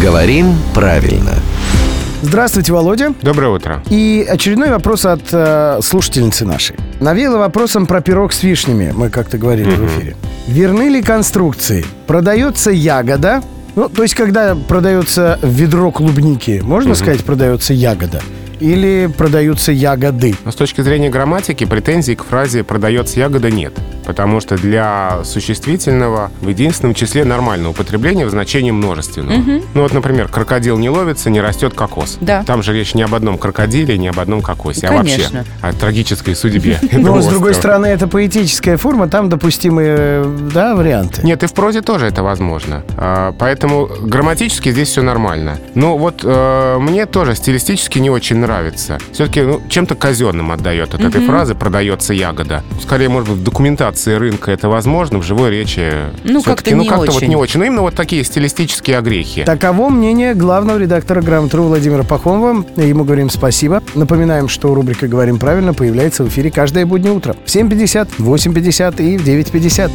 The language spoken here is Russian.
Говорим правильно. Здравствуйте, Володя. Доброе утро. И очередной вопрос от э, слушательницы нашей. Навеяло вопросом про пирог с вишнями. Мы как-то говорили в эфире. Верны ли конструкции? Продается ягода. Ну, то есть, когда продается ведро клубники, можно сказать, продается ягода? Или продаются ягоды? Но с точки зрения грамматики претензий к фразе «продается ягода» нет. Потому что для существительного в единственном числе нормальное употребление в значении множественного. Ну вот, например, крокодил не ловится, не растет кокос. Да. Там же речь не об одном крокодиле, не об одном кокосе, а вообще Конечно. о трагической судьбе. Но, этого с другой стороны, это поэтическая форма, там допустимые, да, варианты. Нет, и в прозе тоже это возможно. А, Поэтому грамматически здесь все нормально. Но вот э, мне тоже стилистически не очень нравится. Все-таки ну, чем-то казенным отдает от этой фразы «продается ягода». Скорее, может быть, в документации рынка это возможно, в живой речи Ну, как-то ну, как-то вот не очень. Ну, именно вот такие стилистические огрехи. Таково мнение главного редактора «Грамотру» Владимира Пахомова. Ему говорим спасибо. Напоминаем, что рубрика «Говорим правильно» появляется в эфире каждое буднее утро в 7.50, в 8.50 и в 9.50.